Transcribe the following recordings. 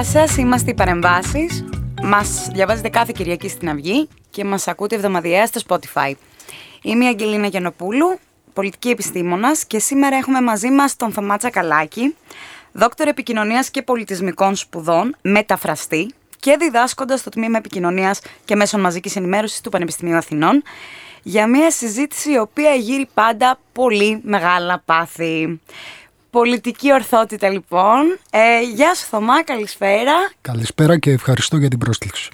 Γεια σας, είμαστε οι Παρεμβάσεις. Μας διαβάζετε κάθε Κυριακή στην Αυγή και μας ακούτε εβδομαδιαία στο Spotify. Είμαι η Αγγελίνα Γιανοπούλου, πολιτική επιστήμονας και σήμερα έχουμε μαζί μας τον Θωμά Τσακαλάκη, δόκτωρ επικοινωνίας και πολιτισμικών σπουδών, μεταφραστή και διδάσκοντας στο Τμήμα Επικοινωνίας και Μέσων Μαζικής Ενημέρωσης του Πανεπιστημίου Αθηνών για μια συζήτηση η οποία γύρει πάντα πολύ μεγάλα πάθη. Πολιτική ορθότητα λοιπόν. Ε, γεια σου Θωμά, καλησπέρα. Καλησπέρα και ευχαριστώ για την πρόσκληση.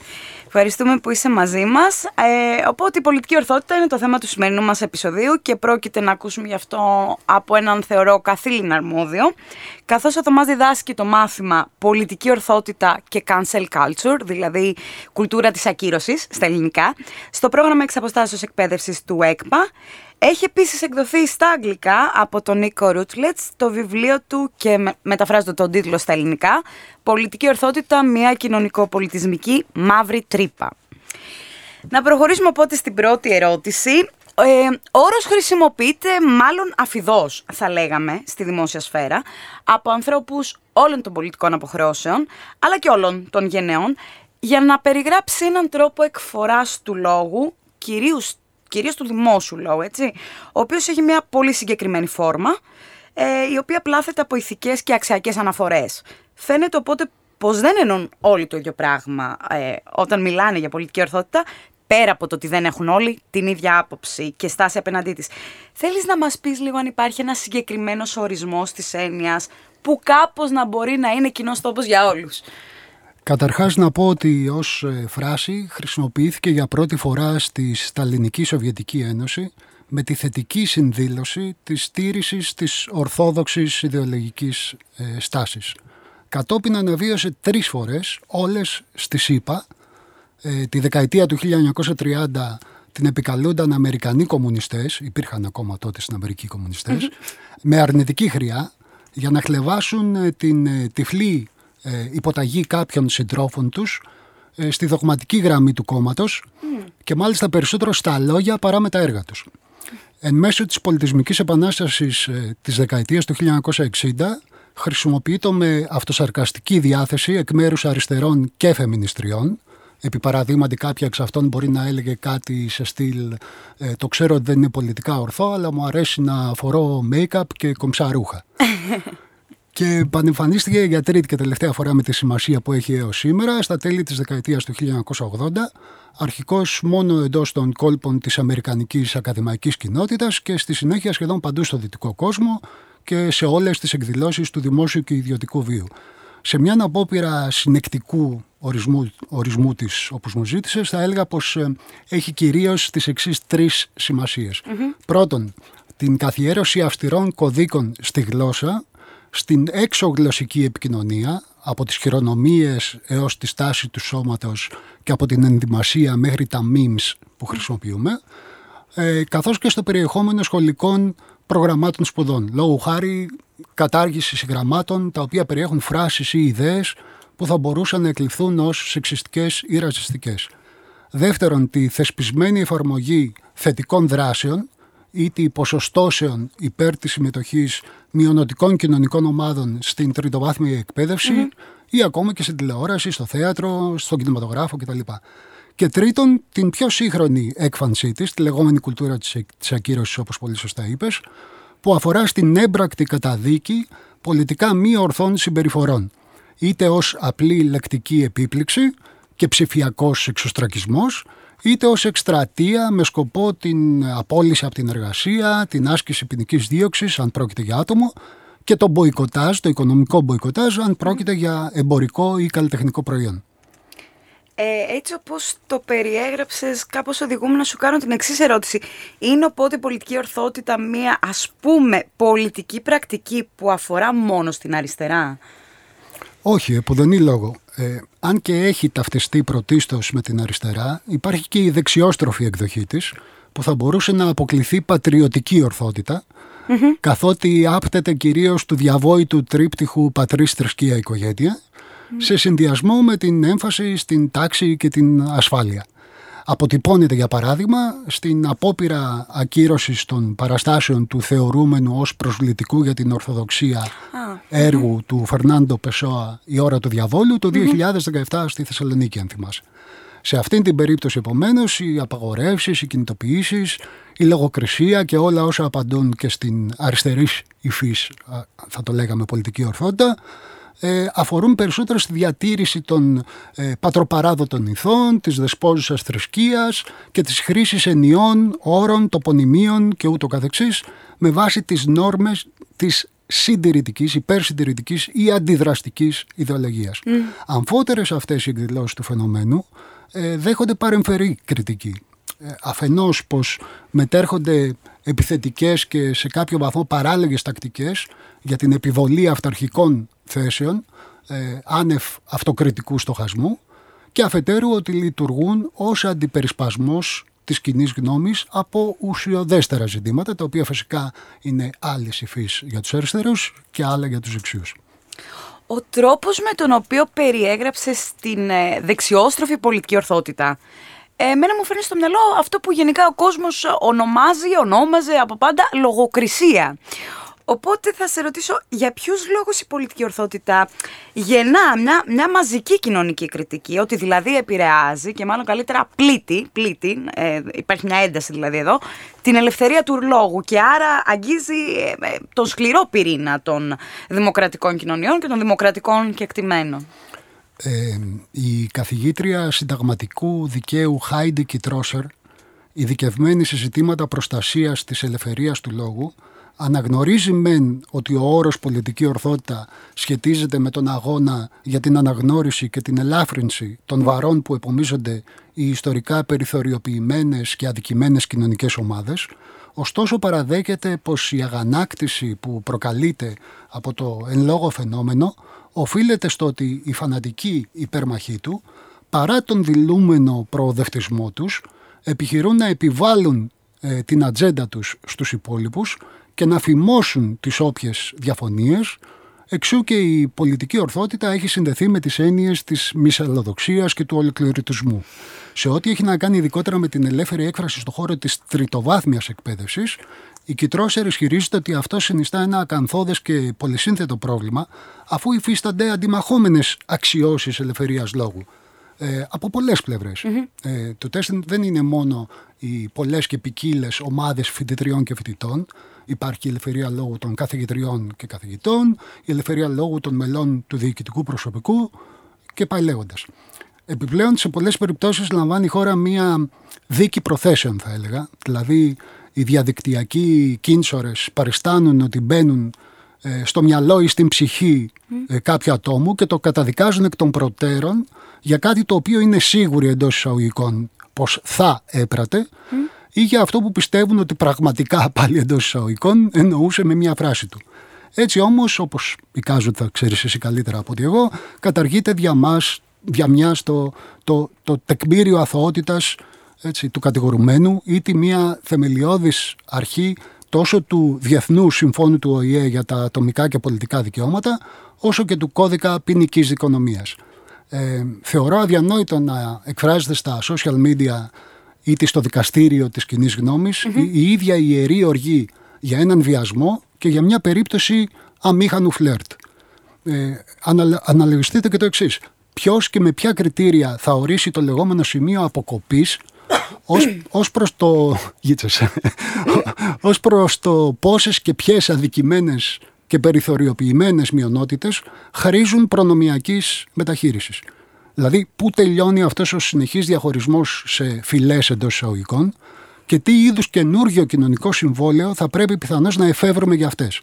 Ευχαριστούμε που είσαι μαζί μας. Ε, οπότε η πολιτική ορθότητα είναι το θέμα του σημερινού μας επεισοδίου και πρόκειται να ακούσουμε γι' αυτό από έναν θεωρώ καθήλυνα αρμόδιο. Καθώς ο Θωμάς διδάσκει το μάθημα Πολιτική ορθότητα και Cancel Culture, δηλαδή κουλτούρα της ακύρωσης στα ελληνικά, στο πρόγραμμα εξ εκπαίδευσης του ΕΚΠΑ. Έχει επίσης εκδοθεί στα αγγλικά από τον Νίκο Ρούτλετς το βιβλίο του και μεταφράζεται τον τίτλο στα ελληνικά «Πολιτική ορθότητα, μια κοινωνικο-πολιτισμική μαύρη τρύπα». Να προχωρήσουμε οπότε στην πρώτη ερώτηση. Ε, όρος χρησιμοποιείται μάλλον αφιδός, θα λέγαμε, στη δημόσια σφαίρα, από ανθρώπους όλων των πολιτικών αποχρεώσεων, αλλά και όλων των γενναιών, για να περιγράψει έναν τρόπο εκφοράς του λόγου, κυρίως κυρίως του δημόσιου λόγου, έτσι, ο οποίος έχει μια πολύ συγκεκριμένη φόρμα, ε, η οποία πλάθεται από ηθικές και αξιακές αναφορές. Φαίνεται οπότε πως δεν εννοούν όλοι το ίδιο πράγμα ε, όταν μιλάνε για πολιτική ορθότητα, πέρα από το ότι δεν έχουν όλοι την ίδια άποψη και στάση απέναντί της. Θέλεις να μας πεις λίγο αν υπάρχει ένας συγκεκριμένος ορισμός της έννοιας που κάπως να μπορεί να είναι κοινός τόπος για όλους; Καταρχάς να πω ότι ως ε, φράση χρησιμοποιήθηκε για πρώτη φορά στη Σταλινική Σοβιετική Ένωση με τη θετική συνδήλωση της στήρησης της ορθόδοξης ιδεολογικής ε, στάσης. Κατόπιν αναβίωσε τρεις φορές, όλες στη ΣΥΠΑ. Ε, τη δεκαετία του 1930 την επικαλούνταν Αμερικανοί κομμουνιστές, υπήρχαν ακόμα τότε στην Αμερική με αρνητική χρειά για να χλεβάσουν την τυφλή ε, υποταγή κάποιων συντρόφων τους ε, στη δογματική γραμμή του κόμματος και μάλιστα περισσότερο στα λόγια παρά με τα έργα τους. Εν μέσω της πολιτισμικής επανάστασης ε, της δεκαετίας του 1960 χρησιμοποιείται με αυτοσαρκαστική διάθεση εκ μέρους αριστερών και φεμινιστριών. Επί παραδείγματι κάποια εξ αυτών μπορεί να έλεγε κάτι σε στυλ «Το ξέρω ότι δεν είναι πολιτικά ορθό, αλλά μου αρέσει να φορώ make-up και κομψαρούχα». και επανεμφανίστηκε για τρίτη και τελευταία φορά με τη σημασία που έχει έως σήμερα στα τέλη της δεκαετίας του 1980 αρχικώς μόνο εντός των κόλπων της Αμερικανικής ακαδημαϊκής κοινότητας και στη συνέχεια σχεδόν παντού στο δυτικό κόσμο και σε όλες τις εκδηλώσεις του δημόσιου και ιδιωτικού βίου. Σε μια απόπειρα συνεκτικού ορισμού, ορισμού της όπως μου ζήτησες θα έλεγα πως ε, έχει κυρίως τις εξής τρεις σημασιες Πρώτον, την καθιέρωση αυστηρών κωδίκων στη γλώσσα στην έξω γλωσσική επικοινωνία, από τις χειρονομίες έως τη στάση του σώματος και από την ενδυμασία μέχρι τα memes που χρησιμοποιούμε, ε, καθώς και στο περιεχόμενο σχολικών προγραμμάτων σπουδών. Λόγω χάρη κατάργησης συγγραμμάτων τα οποία περιέχουν φράσεις ή ιδέες που θα μπορούσαν να εκλειφθούν ως σεξιστικές ή ρατσιστικές. Δεύτερον, τη θεσπισμένη εφαρμογή θετικών δράσεων είτε ποσοστώσεων υπέρ της συμμετοχής μειονοτικών κοινωνικών ομάδων στην τριτοβάθμια ή ακόμα και στην τηλεόραση, στο θέατρο, στον κινηματογράφο κτλ. Και τρίτον, την πιο σύγχρονη έκφανσή της, τη λεγόμενη κουλτούρα της ακύρωσης όπως πολύ σωστά είπες, που αφορά στην έμπρακτη καταδίκη πολιτικά μη ορθών συμπεριφορών, είτε ως απλή λεκτική επίπληξη και ψηφιακός εξωστρακισμός, είτε ως εκστρατεία με σκοπό την απόλυση από την εργασία, την άσκηση ποινικής δίωξης αν πρόκειται για άτομο και το μποϊκοτάζ, το οικονομικό μποϊκοτάζ αν πρόκειται για εμπορικό ή καλλιτεχνικό προϊόν. Ε, έτσι όπως το περιέγραψες κάπως οδηγούμε να σου κάνω την εξής ερώτηση. Είναι οπότε η πολιτική ορθότητα μία ας πούμε πολιτική πρακτική που αφορά μόνο στην αριστερά; Όχι, επουδενή λόγο. Ε, αν και έχει ταυτιστεί πρωτίστως με την αριστερά, υπάρχει και η δεξιόστροφη εκδοχή της, που θα μπορούσε να αποκληθεί πατριωτική καθότι άπτεται κυρίως του διαβόητου τρίπτυχου πατρίς θρησκεία οικογένεια, σε συνδυασμό με την έμφαση στην τάξη και την ασφάλεια. Αποτυπώνεται για παράδειγμα στην απόπειρα ακύρωσης των παραστάσεων του θεωρούμενου ως προσβλητικού για την Ορθοδοξία έργου του Φερνάντο Πεσόα «Η ώρα του διαβόλου» το 2017 στη Θεσσαλονίκη αν θυμάσαι. Σε αυτήν την περίπτωση επομένως οι απαγορεύσεις, οι κινητοποιήσεις, η λογοκρισία και όλα όσα απαντούν και στην αριστερής υφής, θα το λέγαμε πολιτική ορθότητα, ε, αφορούν περισσότερο στη διατήρηση των ε, πατροπαράδοτων ηθών, της δεσπόζουσας θρησκείας και της χρήσης ενιών, όρων, τοπονημίων και ούτω καθεξής με βάση τις νόρμες της συντηρητικής, υπερσυντηρητικής ή αντιδραστικής ιδεολογίας. Mm. Αμφότερες αυτές οι εκδηλώσεις του φαινομένου ε, δέχονται παρεμφερή κριτική. Ε, αφενός πως μετέρχονται επιθετικές και σε κάποιο βαθμό παράλογες τακτικές για την επιβολή αυταρχικών θέσεων, ε, άνευ αυτοκριτικού στοχασμού και αφετέρου ότι λειτουργούν ως αντιπερισπασμός της κοινή γνώμης από ουσιοδέστερα ζητήματα, τα οποία φυσικά είναι άλλη υφής για τους αριστερούς και άλλα για τους δεξιούς. Ο τρόπος με τον οποίο περιέγραψες την ε, δεξιόστροφη πολιτική ορθότητα Εμένα μου φέρνει στο μυαλό αυτό που γενικά ο κόσμος ονομάζει, ονόμαζε από πάντα λογοκρισία. Οπότε θα σε ρωτήσω για ποιους λόγους η πολιτική ορθότητα γεννά μια, μια μαζική κοινωνική κριτική, ότι δηλαδή επηρεάζει και μάλλον καλύτερα πλήττει, πλήττει ε, υπάρχει μια ένταση δηλαδή εδώ, την ελευθερία του λόγου και άρα αγγίζει ε, ε, τον σκληρό πυρήνα των δημοκρατικών κοινωνιών και των δημοκρατικών κεκτημένων. Ε, η καθηγήτρια συνταγματικού δικαίου Χάιντι Κιτρόσερ, ειδικευμένη σε ζητήματα προστασίας της ελευθερίας του λόγου, αναγνωρίζει μεν ότι ο όρος πολιτική ορθότητα σχετίζεται με τον αγώνα για την αναγνώριση και την ελάφρυνση των βαρών που επομίζονται οι ιστορικά περιθωριοποιημένες και αδικημένες κοινωνικές ομάδες, ωστόσο παραδέχεται πως η αγανάκτηση που προκαλείται από το εν λόγω φαινόμενο οφείλεται στο ότι οι φανατικοί υπερμαχοί του, παρά τον δηλούμενο προοδευτισμό τους, επιχειρούν να επιβάλλουν ε, την ατζέντα τους στους υπόλοιπους και να φημώσουν τις όποιες διαφωνίες, εξού και η πολιτική ορθότητα έχει συνδεθεί με τις έννοιες της μυσαλλοδοξίας και του ολοκληρωτισμού. Σε ό,τι έχει να κάνει ειδικότερα με την ελεύθερη έκφραση στον χώρο της τριτοβάθμιας εκπαίδευσης, η Κιτρόσερ ισχυρίζεται ότι αυτό συνιστά ένα ακαθόδες και πολυσύνθετο πρόβλημα, αφού υφίστανται αντιμαχόμενες αξιώσεις ελευθερίας λόγου. Ε, από πολλές Ε, το τεστ δεν είναι μόνο οι πολλές και ποικίλες ομάδες φοιτητριών και φοιτητών. Υπάρχει η ελευθερία λόγου των καθηγητριών και καθηγητών, η ελευθερία λόγου των μελών του διοικητικού προσωπικού και πάει λέγοντας. Επιπλέον, σε πολλές περιπτώσεις λαμβάνει η χώρα μία δίκη προθέσεων, θα έλεγα. Δηλαδή, οι διαδικτυακοί κίνσορες παριστάνουν ότι μπαίνουν ε, στο μυαλό ή στην ψυχή ε, κάποιου ατόμου και το καταδικάζουν εκ των προτέρων για κάτι το οποίο είναι σίγουροι εντός εισαγωγικών πως θα έπρατε ή για αυτό που πιστεύουν ότι πραγματικά πάλι εντός εισαγωγικών εννοούσε με μια φράση του. Έτσι όμως, όπως εικάζω ότι θα ξέρεις εσύ καλύτερα από ότι εγώ, καταργείται διαμάς, διαμιάς το, το, το τεκμήριο αθωότητας έτσι, του κατηγορουμένου ή τη μία θεμελιώδης αρχή τόσο του Διεθνού Συμφώνου του ΟΗΕ για τα ατομικά και πολιτικά δικαιώματα, όσο και του κώδικα ποινικής δικονομίας. Ε, θεωρώ αδιανόητο να εκφράζεται στα social media είτε στο δικαστήριο της κοινής η, ίδια η ιερή οργή για έναν βιασμό και για μια περίπτωση αμήχανου φλερτ. Ε, αναλογιστείτε και το εξής. Ποιος και με ποια κριτήρια θα ορίσει το λεγόμενο σημείο αποκοπής ως, ως προς το ως προς το πόσες και ποιες αδικημένες και περιθωριοποιημένες μειονότητες χρήζουν προνομιακής μεταχείρισης. Δηλαδή, πού τελειώνει αυτός ο συνεχής διαχωρισμός σε φυλές εντός εισαγωγικών και τι είδους καινούργιο κοινωνικό συμβόλαιο θα πρέπει πιθανώς να εφεύρουμε για αυτές.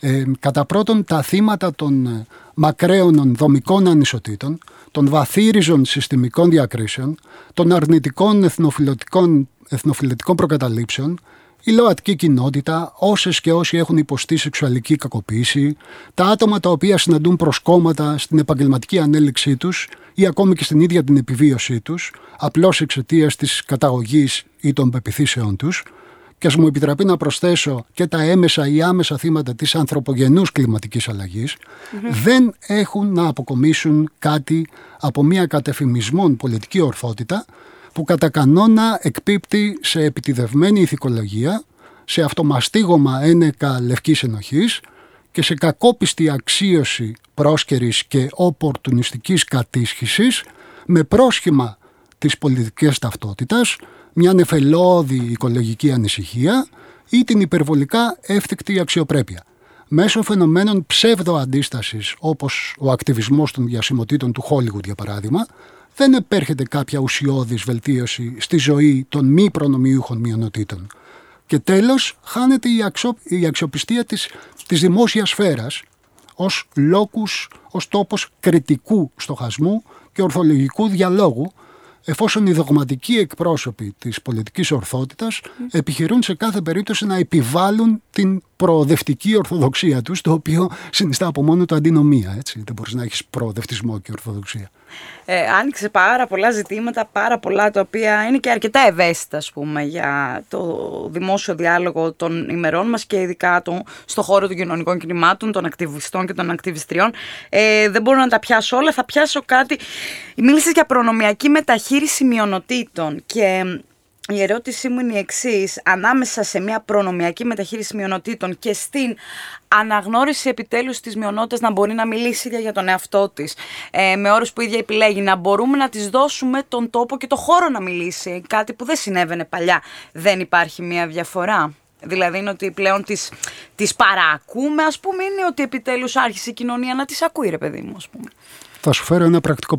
Ε, κατά πρώτον, τα θύματα των μακραίων δομικών ανισοτήτων των βαθύριζων συστημικών διακρίσεων, των αρνητικών εθνοφιλετικών, εθνοφιλετικών προκαταλήψεων, η ΛΟΑΤΚΙ κοινότητα, όσες και όσοι έχουν υποστεί σεξουαλική κακοποίηση, τα άτομα τα οποία συναντούν προσκόμματα στην επαγγελματική ανέλυξή τους ή ακόμη και στην ίδια την επιβίωσή τους, απλώς εξαιτίας της καταγωγής ή των πεπιθήσεών τους, και ας μου επιτραπεί να προσθέσω και τα έμεσα ή άμεσα θύματα της ανθρωπογενούς κλιματικής δεν έχουν να αποκομίσουν κάτι από μια κατεφημισμόν πολιτική ορθότητα που κατά κανόνα εκπίπτει σε επιτιδευμένη ηθικολογία, σε αυτομαστίγωμα ένεκα λευκής ενοχής και σε κακόπιστη αξίωση πρόσκαιρης και οπορτουνιστικής κατήσχησης με πρόσχημα της πολιτικής ταυτότητας, μια νεφελώδη οικολογική ανησυχία ή την υπερβολικά εύθυκτη αξιοπρέπεια. Μέσω φαινομένων ψεύδο αντίστασης όπως ο ακτιβισμός των διασημοτήτων του Hollywood για παράδειγμα, δεν επέρχεται κάποια ουσιώδης βελτίωση στη ζωή των μη προνομιούχων μειονοτήτων. Και τέλος, χάνεται η, αξιο... η αξιοπιστία της, της δημόσιας σφαίρας ως λόγους, ως τόπος κριτικού στοχασμού και ορθολογικού διαλόγου εφόσον οι δογματικοί εκπρόσωποι της πολιτικής ορθότητας επιχειρούν σε κάθε περίπτωση να επιβάλλουν την προοδευτική ορθοδοξία τους, το οποίο συνιστά από μόνο το αντινομία. Έτσι. Δεν μπορείς να έχεις προοδευτισμό και ορθοδοξία. Ε, άνοιξε πάρα πολλά ζητήματα, πάρα πολλά τα οποία είναι και αρκετά ευαίσθητα ας πούμε, για το δημόσιο διάλογο των ημερών μας και ειδικά το, στο χώρο των κοινωνικών κινημάτων, των ακτιβιστών και των ακτιβιστριών. Ε, δεν μπορώ να τα πιάσω όλα, θα πιάσω κάτι. Μίλησες για προνομιακή μεταχείριση μειονοτήτων και η ερώτησή μου είναι η εξής. Ανάμεσα σε μια προνομιακή μεταχείριση μειονοτήτων και στην αναγνώριση επιτέλους της μειονότητας να μπορεί να μιλήσει ίδια για τον εαυτό της, ε, με όρους που ίδια επιλέγει, να μπορούμε να της δώσουμε τον τόπο και το χώρο να μιλήσει, κάτι που δεν συνέβαινε παλιά. Δεν υπάρχει μια διαφορά. Δηλαδή είναι ότι πλέον τις, τις παρακούμε, ας πούμε, είναι ότι επιτέλους άρχισε η κοινωνία να τις ακούει, ρε παιδί μου, ας πούμε. Θα σου φέρω ένα πρακτικό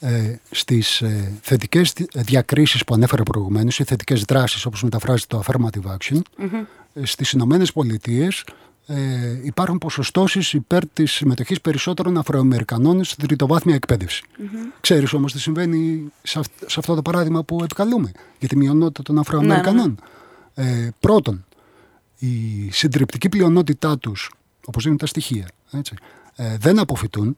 Ε, στις ε, θετικές διακρίσεις που ανέφερα προηγουμένως, οι θετικές δράσεις όπως μεταφράζεται το affirmative action, mm-hmm. στις Ηνωμένες Πολιτείες ε, υπάρχουν ποσοστώσεις υπέρ της συμμετοχής περισσότερων Αφροαμερικανών στην τριτοβάθμια εκπαίδευση. Mm-hmm. Ξέρεις όμως τι συμβαίνει σε, σε, αυτό το παράδειγμα που επικαλούμε για τη μειονότητα των Αφροαμερικανών. Ναι, ναι. Ε, πρώτον, η συντριπτική πλειονότητά τους, όπως είναι τα στοιχεία, έτσι, ε, δεν αποφυτούν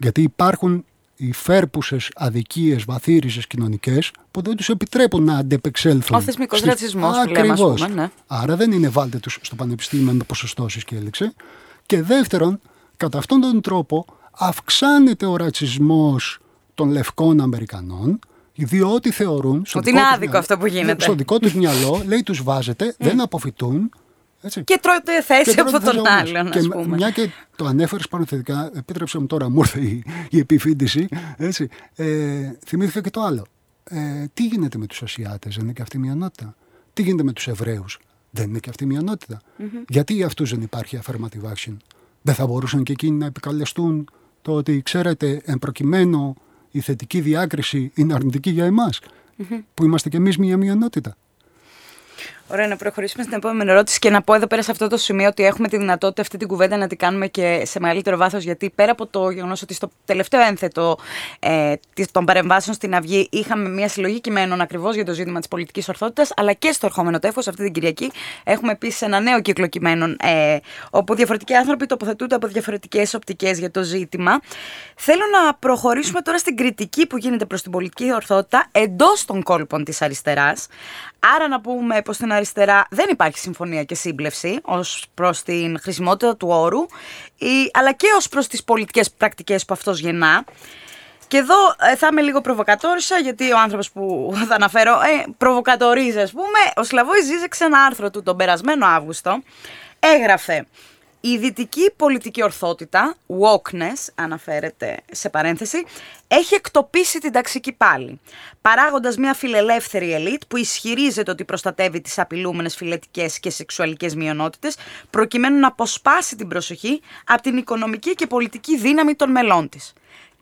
γιατί υπάρχουν οι φέρπουσε αδικίες, βαθύριζε κοινωνικές που δεν τους επιτρέπουν να αντεπεξέλθουν. Ο θεσμικός στη... ρατσισμός, Ακριβώς. Ναι. Άρα δεν είναι βάλτε τους στο πανεπιστήμιο με ποσοστώσεις και έλεξε. Και δεύτερον, κατά αυτόν τον τρόπο αυξάνεται ο ρατσισμός των λευκών Αμερικανών, διότι θεωρούν. Ότι είναι άδικο αυτό που γίνεται. Στο δικό τους μυαλό, λέει, τους βάζετε, δεν αποφυτούν, έτσι. Και τρώτε θέση από τον άλλον, και πούμε. Μια και το ανέφερες πάνω θετικά, επίτρεψε μου τώρα, μου ήρθε η, η επιφύντηση. Έτσι. Ε, θυμήθηκα και το άλλο. Ε, τι γίνεται με τους Ασιάτες, δεν είναι και αυτή η μειονότητα; Τι γίνεται με τους Εβραίους, δεν είναι και αυτή η μειονότητα; Mm-hmm. Γιατί για αυτούς δεν υπάρχει affirmative action; Δεν θα μπορούσαν και εκείνοι να επικαλεστούν το ότι ξέρετε, εν προκειμένου η θετική διάκριση είναι αρνητική για εμάς, mm-hmm. που είμαστε κι εμείς μια μειονότητα. Ωραία, να προχωρήσουμε στην επόμενη ερώτηση και να πω εδώ πέρα σε αυτό το σημείο ότι έχουμε τη δυνατότητα αυτή την κουβέντα να την κάνουμε και σε μεγαλύτερο βάθος. Γιατί πέρα από το γεγονός ότι στο τελευταίο ένθετο ε, των παρεμβάσεων στην Αυγή είχαμε μια συλλογή κειμένων ακριβώς για το ζήτημα της πολιτικής ορθότητας, αλλά και στο ερχόμενο τέφο, αυτή την Κυριακή, έχουμε επίσης ένα νέο κύκλο κειμένων, ε, όπου διαφορετικοί άνθρωποι τοποθετούνται από διαφορετικές οπτικές για το ζήτημα. Θέλω να προχωρήσουμε τώρα στην κριτική που γίνεται προς την πολιτική ορθότητα εντός των κόλπων της αριστεράς. Άρα να πούμε πως στην αριστερά δεν υπάρχει συμφωνία και σύμπλευση ως προς την χρησιμότητα του όρου, ή, αλλά και ως προς τις πολιτικές πρακτικές που αυτός γεννά. Και εδώ ε, θα είμαι λίγο προβοκατόρισα, γιατί ο άνθρωπος που θα αναφέρω ε, προβοκατορίζει, ας πούμε. Ο Σλαβόης ζήτησε ένα άρθρο του τον περασμένο Αύγουστο. Έγραφε η δυτική πολιτική ορθότητα, wokeness αναφέρεται σε παρένθεση, έχει εκτοπίσει την ταξική πάλι, παράγοντας μια φιλελεύθερη ελίτ που ισχυρίζεται ότι προστατεύει τις απειλούμενες φιλετικές και σεξουαλικές μειονότητες, προκειμένου να αποσπάσει την προσοχή από την οικονομική και πολιτική δύναμη των μελών της.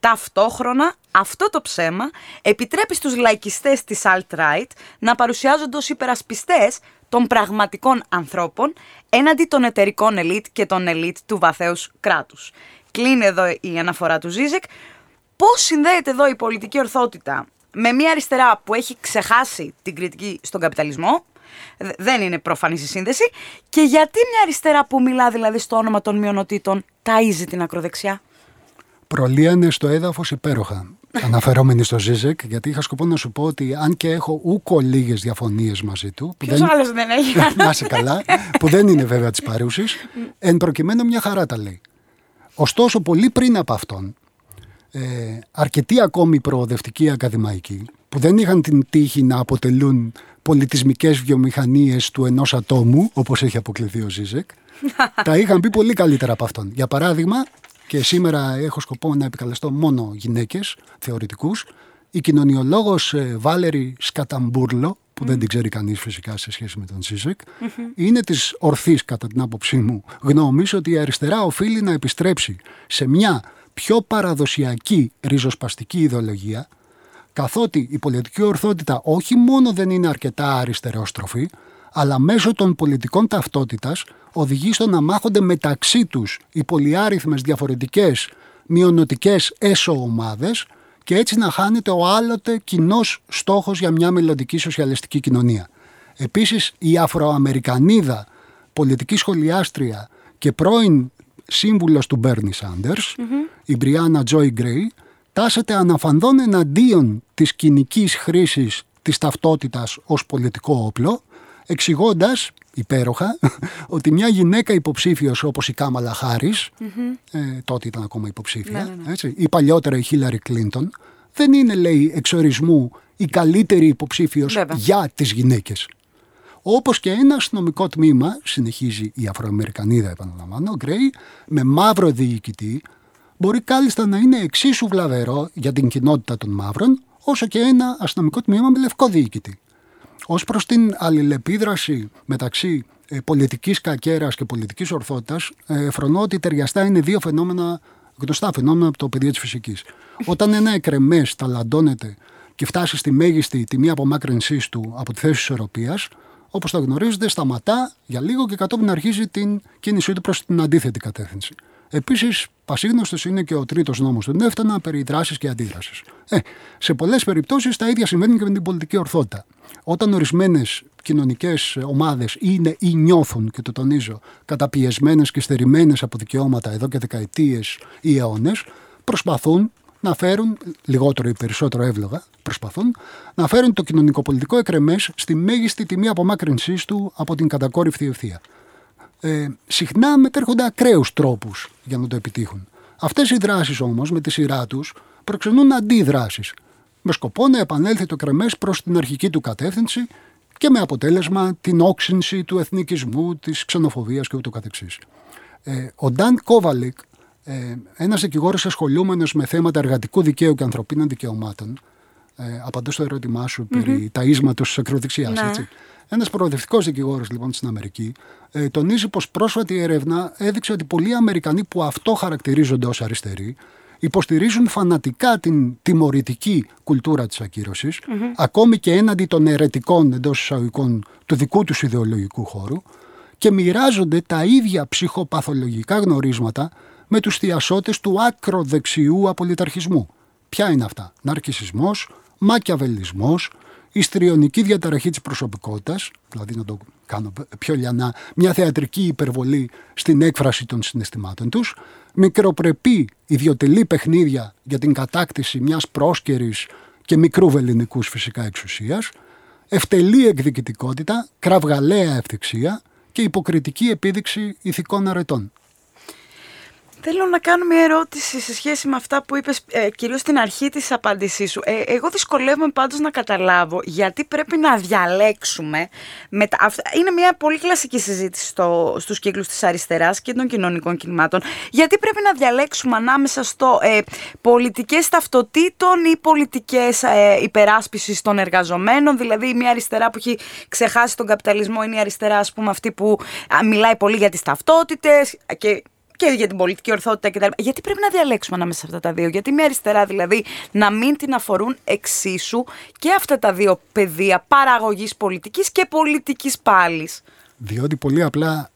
Ταυτόχρονα αυτό το ψέμα επιτρέπει στους λαϊκιστές της alt-right να παρουσιάζονται ως υπερασπιστές των πραγματικών ανθρώπων έναντι των εταιρικών ελίτ και των ελίτ του βαθέως κράτους. Κλείνει εδώ η αναφορά του Ζίζεκ. Πώς συνδέεται εδώ η πολιτική ορθότητα με μια αριστερά που έχει ξεχάσει την κριτική στον καπιταλισμό, δεν είναι προφανής η σύνδεση, και γιατί μια αριστερά που μιλά δηλαδή στο όνομα των μειονοτήτων ταΐζει την ακροδεξιά; Προλύανε στο έδαφος υπέροχα αναφερόμενοι στο Ζίζεκ, γιατί είχα σκοπό να σου πω ότι αν και έχω ούκο λίγες διαφωνίες μαζί του. Ποιος δεν... άλλος δεν έχει. να είσαι καλά, που δεν είναι βέβαια της παρούσης, εν προκειμένου μια χαρά τα λέει. Ωστόσο, πολύ πριν από αυτόν, ε, αρκετοί ακόμη προοδευτικοί ακαδημαϊκοί, που δεν είχαν την τύχη να αποτελούν πολιτισμικές βιομηχανίες του ενός ατόμου, όπως έχει αποκλειθεί ο Ζίζεκ, τα είχαν πει πολύ καλύτερα από αυτόν. Για παράδειγμα, και σήμερα έχω σκοπό να επικαλεστώ μόνο γυναίκες, θεωρητικούς, η κοινωνιολόγος ε, Βάλερη Σκαταμπούρλο, που δεν την ξέρει κανείς φυσικά σε σχέση με τον Ζίζεκ, είναι της ορθής κατά την άποψή μου γνώμης ότι η αριστερά οφείλει να επιστρέψει σε μια πιο παραδοσιακή ριζοσπαστική ιδεολογία, καθότι η πολιτική ορθότητα όχι μόνο δεν είναι αρκετά αριστερόστροφη, αλλά μέσω των πολιτικών ταυτότητας οδηγεί στο να μάχονται μεταξύ τους οι πολυάριθμες διαφορετικές μειονοτικές έσω ομάδες και έτσι να χάνεται ο άλλοτε κοινός στόχος για μια μελλοντική σοσιαλιστική κοινωνία. Επίσης η Αφροαμερικανίδα πολιτική σχολιάστρια και πρώην σύμβουλος του Μπέρνι Σάντερς, η Μπριάννα Τζόι Γκρέι, τάσεται αναφανδόν εναντίον της κοινικής χρήσης της ταυτότητας ως πολιτικό όπλο, εξηγώντας υπέροχα ότι μια γυναίκα υποψήφιος όπως η Κάμαλα Χάρης, ε, τότε ήταν ακόμα υποψήφια, ναι, ναι, ναι. Έτσι, ή παλιότερα η Χίλαρη Κλίντον, δεν είναι λέει εξορισμού η καλύτερη υποψήφιος για τις γυναίκες. Όπως και ένα αστυνομικό τμήμα, συνεχίζει η Αφροαμερικανίδα, επαναλαμβάνω, Γκρέι, με μαύρο διοικητή, μπορεί κάλλιστα να είναι εξίσου βλαβερό για την κοινότητα των μαύρων, όσο και ένα αστυνομικό τμήμα με λευκό διοικητή. Ω προς την αλληλεπίδραση μεταξύ ε, πολιτικής κακέρας και πολιτικής ορθότητας, ε, φρονώ ότι ταιριαστά είναι δύο φαινόμενα, γνωστά φαινόμενα από το πεδίο της φυσικής. Όταν ένα εκρεμές ταλαντώνεται και φτάσει στη μέγιστη τιμή απομάκρυνσής του από τη θέση της ισορροπίας, όπως το γνωρίζετε, σταματά για λίγο και κατόπιν αρχίζει την κίνησή του προς την αντίθετη κατεύθυνση. Επίσης, πασίγνωστος είναι και ο τρίτος νόμος του Νεύτωνα περί δράσης και αντίδρασης. Ε, σε πολλές περιπτώσεις τα ίδια συμβαίνουν και με την πολιτική ορθότητα. Όταν ορισμένες κοινωνικές ομάδες είναι ή νιώθουν, και το τονίζω, καταπιεσμένες και στερημένες από δικαιώματα εδώ και δεκαετίες ή αιώνες, προσπαθούν να φέρουν, λιγότερο ή περισσότερο εύλογα, προσπαθούν να φέρουν το κοινωνικοπολιτικό εκρεμές στη μέγιστη τιμή απομάκρυνσής του από την κατακόρυφη ευθεία. Ε, συχνά μετέρχονται ακραίους τρόπους για να το επιτύχουν. Αυτές οι δράσεις όμως με τη σειρά τους προξενούν αντίδράσεις, με σκοπό να επανέλθει το κρεμές προς την αρχική του κατεύθυνση και με αποτέλεσμα την όξυνση του εθνικισμού, της ξενοφοβίας και ούτω καθεξής. Ε, ο Νταν Κόβαλικ, ε, ένας δικηγόρος ασχολούμενος με θέματα εργατικού δικαίου και ανθρωπίνων δικαιωμάτων, ε, απαντώ στο ερώτημά σου mm-hmm. περί ταΐσματος της ακροδεξιάς, ναι. έτσι. Ένας προοδευτικός δικηγόρος λοιπόν στην Αμερική ε, τονίζει πως πρόσφατη έρευνα έδειξε ότι πολλοί Αμερικανοί που αυτό χαρακτηρίζονται ως αριστεροί υποστηρίζουν φανατικά την τιμωρητική κουλτούρα της ακυρωσης ακόμη και έναντι των αιρετικών εντός εισαγωγικών του δικού τους ιδεολογικού χώρου και μοιράζονται τα ίδια ψυχοπαθολογικά γνωρίσματα με τους θειασότες του ακροδεξιού απολυταρχισμού. Ποια είναι αυτά, ναρκισισμός, μακιαβελισμός, ιστριονική διαταραχή της προσωπικότητας, δηλαδή να το κάνω πιο λιανά, μια θεατρική υπερβολή στην έκφραση των συναισθημάτων τους, μικροπρεπή ιδιωτελή παιχνίδια για την κατάκτηση μιας πρόσκαιρης και μικρού βεληνικούς φυσικά εξουσίας, ευτελή εκδικητικότητα, κραυγαλαία ευθυξία και υποκριτική επίδειξη ηθικών αρετών. Θέλω να κάνω μια ερώτηση σε σχέση με αυτά που είπες ε, κυρίως στην αρχή της απάντησής σου. Ε, εγώ δυσκολεύομαι πάντως να καταλάβω γιατί πρέπει να διαλέξουμε. Με Είναι μια πολύ κλασική συζήτηση στο, στους κύκλους της αριστεράς και των κοινωνικών κινημάτων. Γιατί πρέπει να διαλέξουμε ανάμεσα στο ε, πολιτικές ταυτοτήτων ή πολιτικές ε, υπεράσπισης των εργαζομένων. Δηλαδή μια αριστερά που έχει ξεχάσει τον καπιταλισμό είναι η αριστερά ας πούμε αυτή που μιλάει πολύ για τις ταυτότητες και και για την πολιτική ορθότητα κτλ. Γιατί πρέπει να διαλέξουμε ανάμεσα σε αυτά τα δύο; Γιατί μια αριστερά δηλαδή να μην την αφορούν εξίσου και αυτά τα δύο πεδία παραγωγής πολιτικής και πολιτικής πάλι. Διότι πολύ απλά,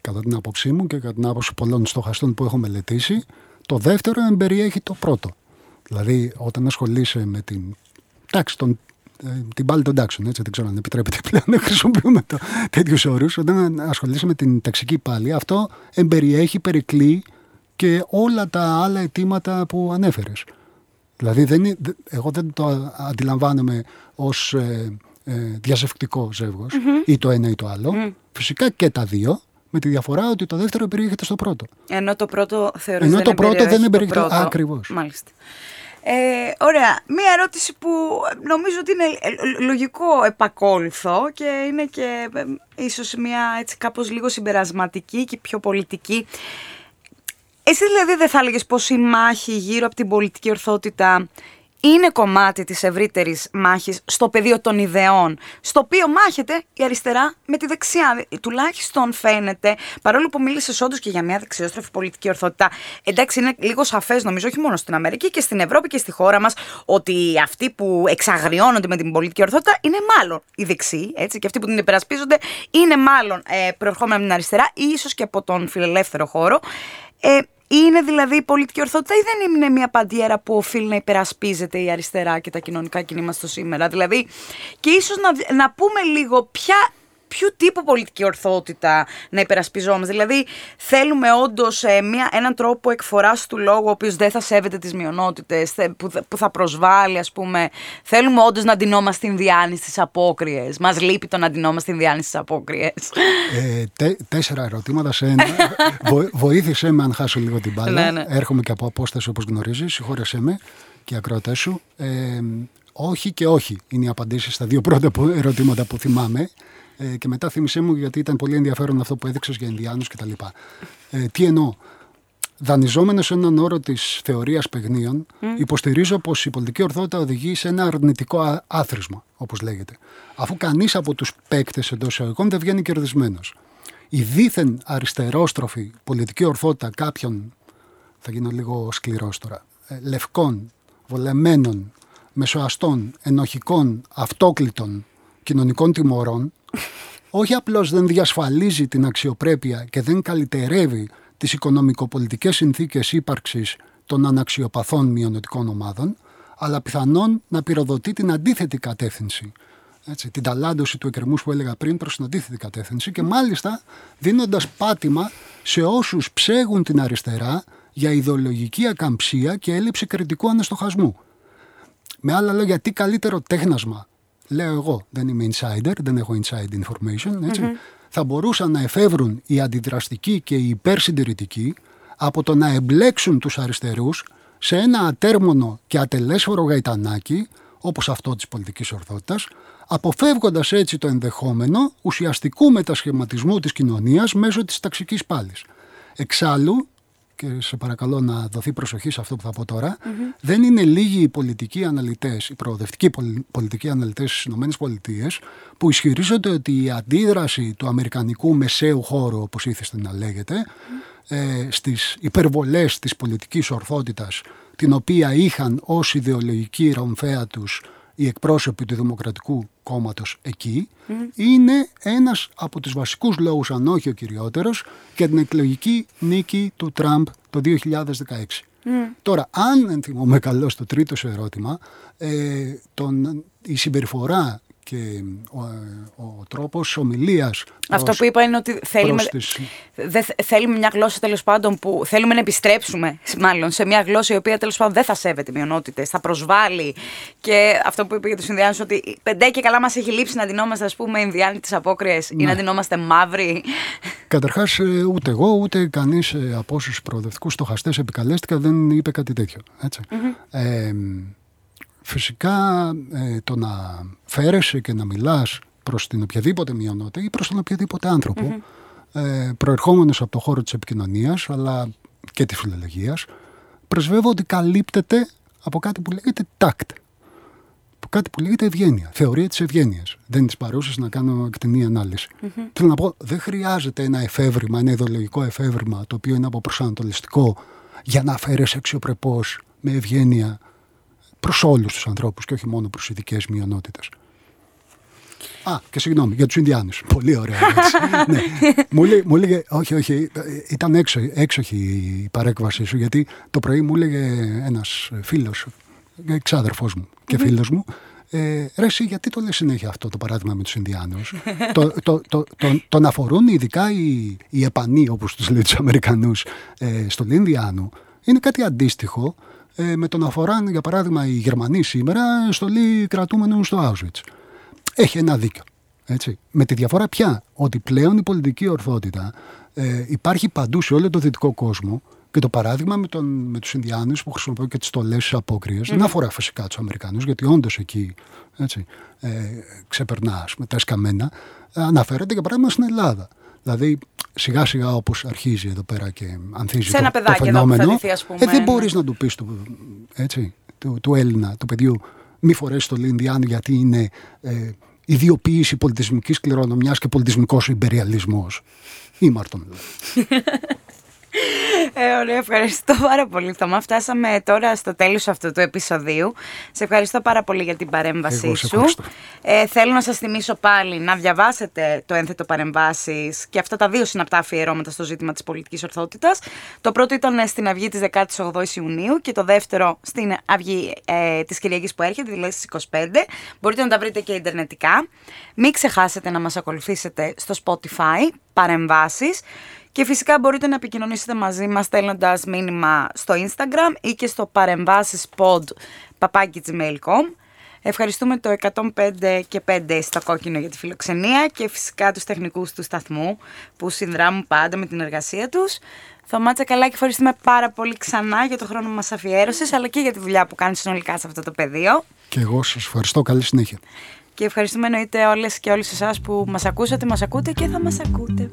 κατά την άποψή μου και κατά την άποψη πολλών στοχαστών που έχω μελετήσει, το δεύτερο εμπεριέχει το πρώτο. Δηλαδή, όταν ασχολείσαι με την τάξη των ε, την πάλι των τάξεων, έτσι, δεν ξέρω αν επιτρέπεται πλέον να χρησιμοποιούμε το, τέτοιους όρους. Όταν ασχολείσαι με την ταξική πάλι, αυτό εμπεριέχει, περικλεί και όλα τα άλλα αιτήματα που ανέφερες. Δηλαδή, δεν, εγώ δεν το αντιλαμβάνομαι ως ε, ε, διασευκτικό ή το ένα ή το άλλο. Φυσικά και τα δύο, με τη διαφορά ότι το δεύτερο περιέχεται στο πρώτο. Ενώ το πρώτο θεωρείς Ενώ το πρώτο δεν εμπεριέχεται. Ακριβώς. Μάλιστα. Ε, ωραία. Μία ερώτηση που νομίζω ότι είναι λογικό επακόλουθο και είναι και ε, ίσως μία έτσι κάπως λίγο συμπερασματική και πιο πολιτική. Εσύ δηλαδή δεν θα έλεγες πως η μάχη γύρω από την πολιτική ορθότητα είναι κομμάτι της ευρύτερης μάχης στο πεδίο των ιδεών, στο οποίο μάχεται η αριστερά με τη δεξιά. Τουλάχιστον φαίνεται, παρόλο που μίλησες όντως και για μια δεξιόστροφη πολιτική ορθότητα, εντάξει, είναι λίγο σαφές νομίζω, όχι μόνο στην Αμερική και στην Ευρώπη και στη χώρα μας, ότι αυτοί που εξαγριώνονται με την πολιτική ορθότητα είναι μάλλον οι δεξιοί, έτσι, και αυτοί που την υπερασπίζονται είναι μάλλον ε, προερχόμενοι από την αριστερά ή ίσως και από τον φιλελεύθερο χώρο. Ε, είναι δηλαδή η πολιτική ορθότητα ή δεν είναι μια παντιέρα που οφείλει να υπερασπίζεται η αριστερά και τα κοινωνικά κινήματα στο σήμερα; Δηλαδή, και ίσως να, να πούμε λίγο ποια ποιο τύπου πολιτική ορθότητα να υπερασπιζόμαστε. Δηλαδή, θέλουμε όντως ε, έναν τρόπο εκφοράς του λόγου, ο οποίος δεν θα σέβεται τις μειονότητες, που, που θα προσβάλλει, ας πούμε. Θέλουμε όντως να αντινόμαστε Ινδιάνοι στις απόκριες. Μας λείπει το να αντινόμαστε Ινδιάνοι στις απόκριες. Ε, τέσσερα ερωτήματα σε ένα. Βο, βοήθησε με αν χάσω λίγο την μπάλα. Ναι, ναι. Έρχομαι και από απόσταση όπως γνωρίζεις. Συγχώρεσέ με και ακροατές σου. Ε, όχι και όχι είναι οι απαντήσεις στα δύο πρώτα ερωτήματα που θυμάμαι. Ε, και μετά θύμισέ μου γιατί ήταν πολύ ενδιαφέρον αυτό που έδειξες για Ινδιάνους κτλ. Ε, τι εννοώ; Δανειζόμενος σε έναν όρο της θεωρίας παιγνίων, mm. υποστηρίζω πως η πολιτική ορθότητα οδηγεί σε ένα αρνητικό άθροισμα, όπως λέγεται. Αφού κανείς από τους παίκτες εντός εισαγωγικών δεν βγαίνει κερδισμένος. Η δίθεν αριστερόστροφη πολιτική ορθότητα κάποιων, θα γίνω λίγο σκληρός τώρα, ε, λευκών, βολεμένων, μεσοαστών, ενοχικών, αυτόκλητων κοινωνικών τιμωρών, όχι απλώς δεν διασφαλίζει την αξιοπρέπεια και δεν καλυτερεύει τις οικονομικοπολιτικές συνθήκες ύπαρξης των αναξιοπαθών μειονοτικών ομάδων, αλλά πιθανόν να πυροδοτεί την αντίθετη κατεύθυνση. Έτσι, την ταλάντωση του εκκρεμούς που έλεγα πριν προς την αντίθετη κατεύθυνση και μάλιστα δίνοντας πάτημα σε όσους ψέγουν την αριστερά για ιδεολογική ακαμψία και έλλειψη κριτικού αναστοχασμού. Με άλλα λόγια, τι καλύτερο τέχνασμα λέω εγώ, δεν είμαι insider, δεν έχω inside information, ετσι θα μπορούσαν να εφεύρουν οι αντιδραστικοί και οι υπερσυντηρητικοί από το να εμπλέξουν τους αριστερούς σε ένα ατέρμονο και ατελέσφορο γαϊτανάκι, όπως αυτό της πολιτικής ορθότητας, αποφεύγοντας έτσι το ενδεχόμενο ουσιαστικού μετασχηματισμού της κοινωνίας μέσω της ταξικής πάλης. Εξάλλου, και σε παρακαλώ να δοθεί προσοχή σε αυτό που θα πω τωρα δεν είναι λίγοι οι πολιτικοί αναλυτές, οι προοδευτικοί πολιτικοί αναλυτές στις ΗΠΑ που ισχυρίζονται ότι η αντίδραση του αμερικανικού μεσαίου χώρου, όπως ήθεστε να λέγεται, ε, στις υπερβολές της πολιτικής ορθότητας, την οποία είχαν ως ιδεολογική ρομφαία τους οι εκπρόσωποι του Δημοκρατικού Κόμματος εκεί είναι ένας από τους βασικούς λόγους, αν όχι ο κυριότερος, για την εκλογική νίκη του Τραμπ το 2016. Τώρα, αν ενθυμούμε καλό στο τρίτο σε ερώτημα, ε, τον, η συμπεριφορά και ο, ο τρόπος ομιλίας Αυτό που είπα είναι ότι θέλουμε, δε, θέλουμε μια γλώσσα τέλος πάντων που θέλουμε να επιστρέψουμε μάλλον σε μια γλώσσα η οποία τέλος πάντων δεν θα σέβεται μειονότητες, θα προσβάλλει και αυτό που είπε για τους Ινδιάνους ότι πεντέ και καλά μας έχει λείψει να ντυνόμαστε ας πούμε Ινδιάνοι τις απόκριες ναι. ή να ντυνόμαστε μαύροι. Καταρχάς, ε, ούτε εγώ ούτε κανείς ε, από όσους προοδευτικούς στοχαστές επικαλέστηκα δεν είπε κάτι τέτοιο. Ε, Φυσικά ε, το να φέρεσαι και να μιλάς προς την οποιαδήποτε μειονότητα ή προς τον οποιαδήποτε άνθρωπο ε, προερχόμενος από το χώρο της επικοινωνίας αλλά και της φιλολογίας προσβεύω ότι καλύπτεται από κάτι που λέγεται τάκτ. Από κάτι που λέγεται ευγένεια, θεωρία της ευγένειας. Δεν της παρούσα να κάνω εκτενή ανάλυση. Θέλω να πω, δεν χρειάζεται ένα εφεύρημα, ένα ιδεολογικό εφεύρημα το οποίο είναι αποπροσανατολιστικό για να φέρεσαι αξιοπρεπώς με ευγένεια προς όλους τους ανθρώπους και όχι μόνο προς ειδικές μειονότητες. Α, και συγγνώμη, για τους Ινδιάνους. Πολύ ωραία. ναι. μου, λέει, μου έλεγε, όχι, όχι, ήταν έξω, έξοχη η παρέκβασή σου, γιατί το πρωί μου έλεγε ένας φίλος, εξάδερφός μου και φίλος μου, ε, ρε εσύ, γιατί το λέει συνέχεια αυτό το παράδειγμα με τους Ινδιάνους; το, το, το, το, τον αφορούν ειδικά οι, οι επανοί, όπως τους λέει τους Αμερικανούς, ε, στον Ινδιάνου. Είναι κάτι αντίστοιχο ε, με τον αφοράν, για παράδειγμα, οι Γερμανοί σήμερα στολή κρατούμενων στο Auschwitz. Έχει ένα δίκιο. Έτσι. Με τη διαφορά πια ότι πλέον η πολιτική ορθότητα ε, υπάρχει παντού σε όλο το δυτικό κόσμο Και το παράδειγμα με, τον, με τους Ινδιάνους που χρησιμοποιούν και τις στολές της απόκριας δεν αφορά φυσικά τους Αμερικανούς γιατί όντως εκεί έτσι, ε, ξεπερνά με τα σκαμμένα αναφέρεται για παράδειγμα στην Ελλάδα. Δηλαδή σιγά σιγά όπως αρχίζει εδώ πέρα και ανθίζει το, το φαινόμενο εδώ θα πούμε, ε, δεν μπορείς να του πεις του, έτσι, του, του Έλληνα, του παιδιού μη φορέσεις το Ινδιάνου γιατί είναι ε, ιδιοποίηση πολιτισμικής κληρονομιάς και πολιτισμικός υπεριαλισμός. Ήμαρτον δηλαδή. Ε, ωραία, ευχαριστώ πάρα πολύ. Θωμά, φτάσαμε τώρα στο τέλος αυτού του επεισοδίου. Σε ευχαριστώ πάρα πολύ για την παρέμβασή Εγώ σου. Ε, θέλω να σας θυμίσω πάλι να διαβάσετε το ένθετο παρεμβάσεις και αυτά τα δύο συναπτά αφιερώματα στο ζήτημα της πολιτικής ορθότητας. Το πρώτο ήταν στην Αυγή της 18ης Ιουνίου και το δεύτερο στην Αυγή ε, της Κυριακής που έρχεται, δηλαδή στις 25. Μπορείτε να τα βρείτε και ιντερνετικά. Μην ξεχάσετε να μας ακολουθήσετε στο Spotify, παρεμβάσεις. Και φυσικά μπορείτε να επικοινωνήσετε μαζί μας στέλνοντας μήνυμα στο Instagram ή και στο παρεμβάσεις.pod Ευχαριστούμε το 105 και 5 στο κόκκινο για τη φιλοξενία και φυσικά τους τεχνικούς του σταθμού που συνδράμουν πάντα με την εργασία τους. Θωμάτσα καλά και ευχαριστούμε πάρα πολύ ξανά για το χρόνο που μας αφιέρωσες αλλά και για τη δουλειά που κάνεις συνολικά σε αυτό το πεδίο. Και εγώ σας ευχαριστώ. Καλή συνέχεια. Και ευχαριστούμε εννοείται όλες και όλους εσάς που μας ακούσατε, μας ακούτε και θα μας ακούτε.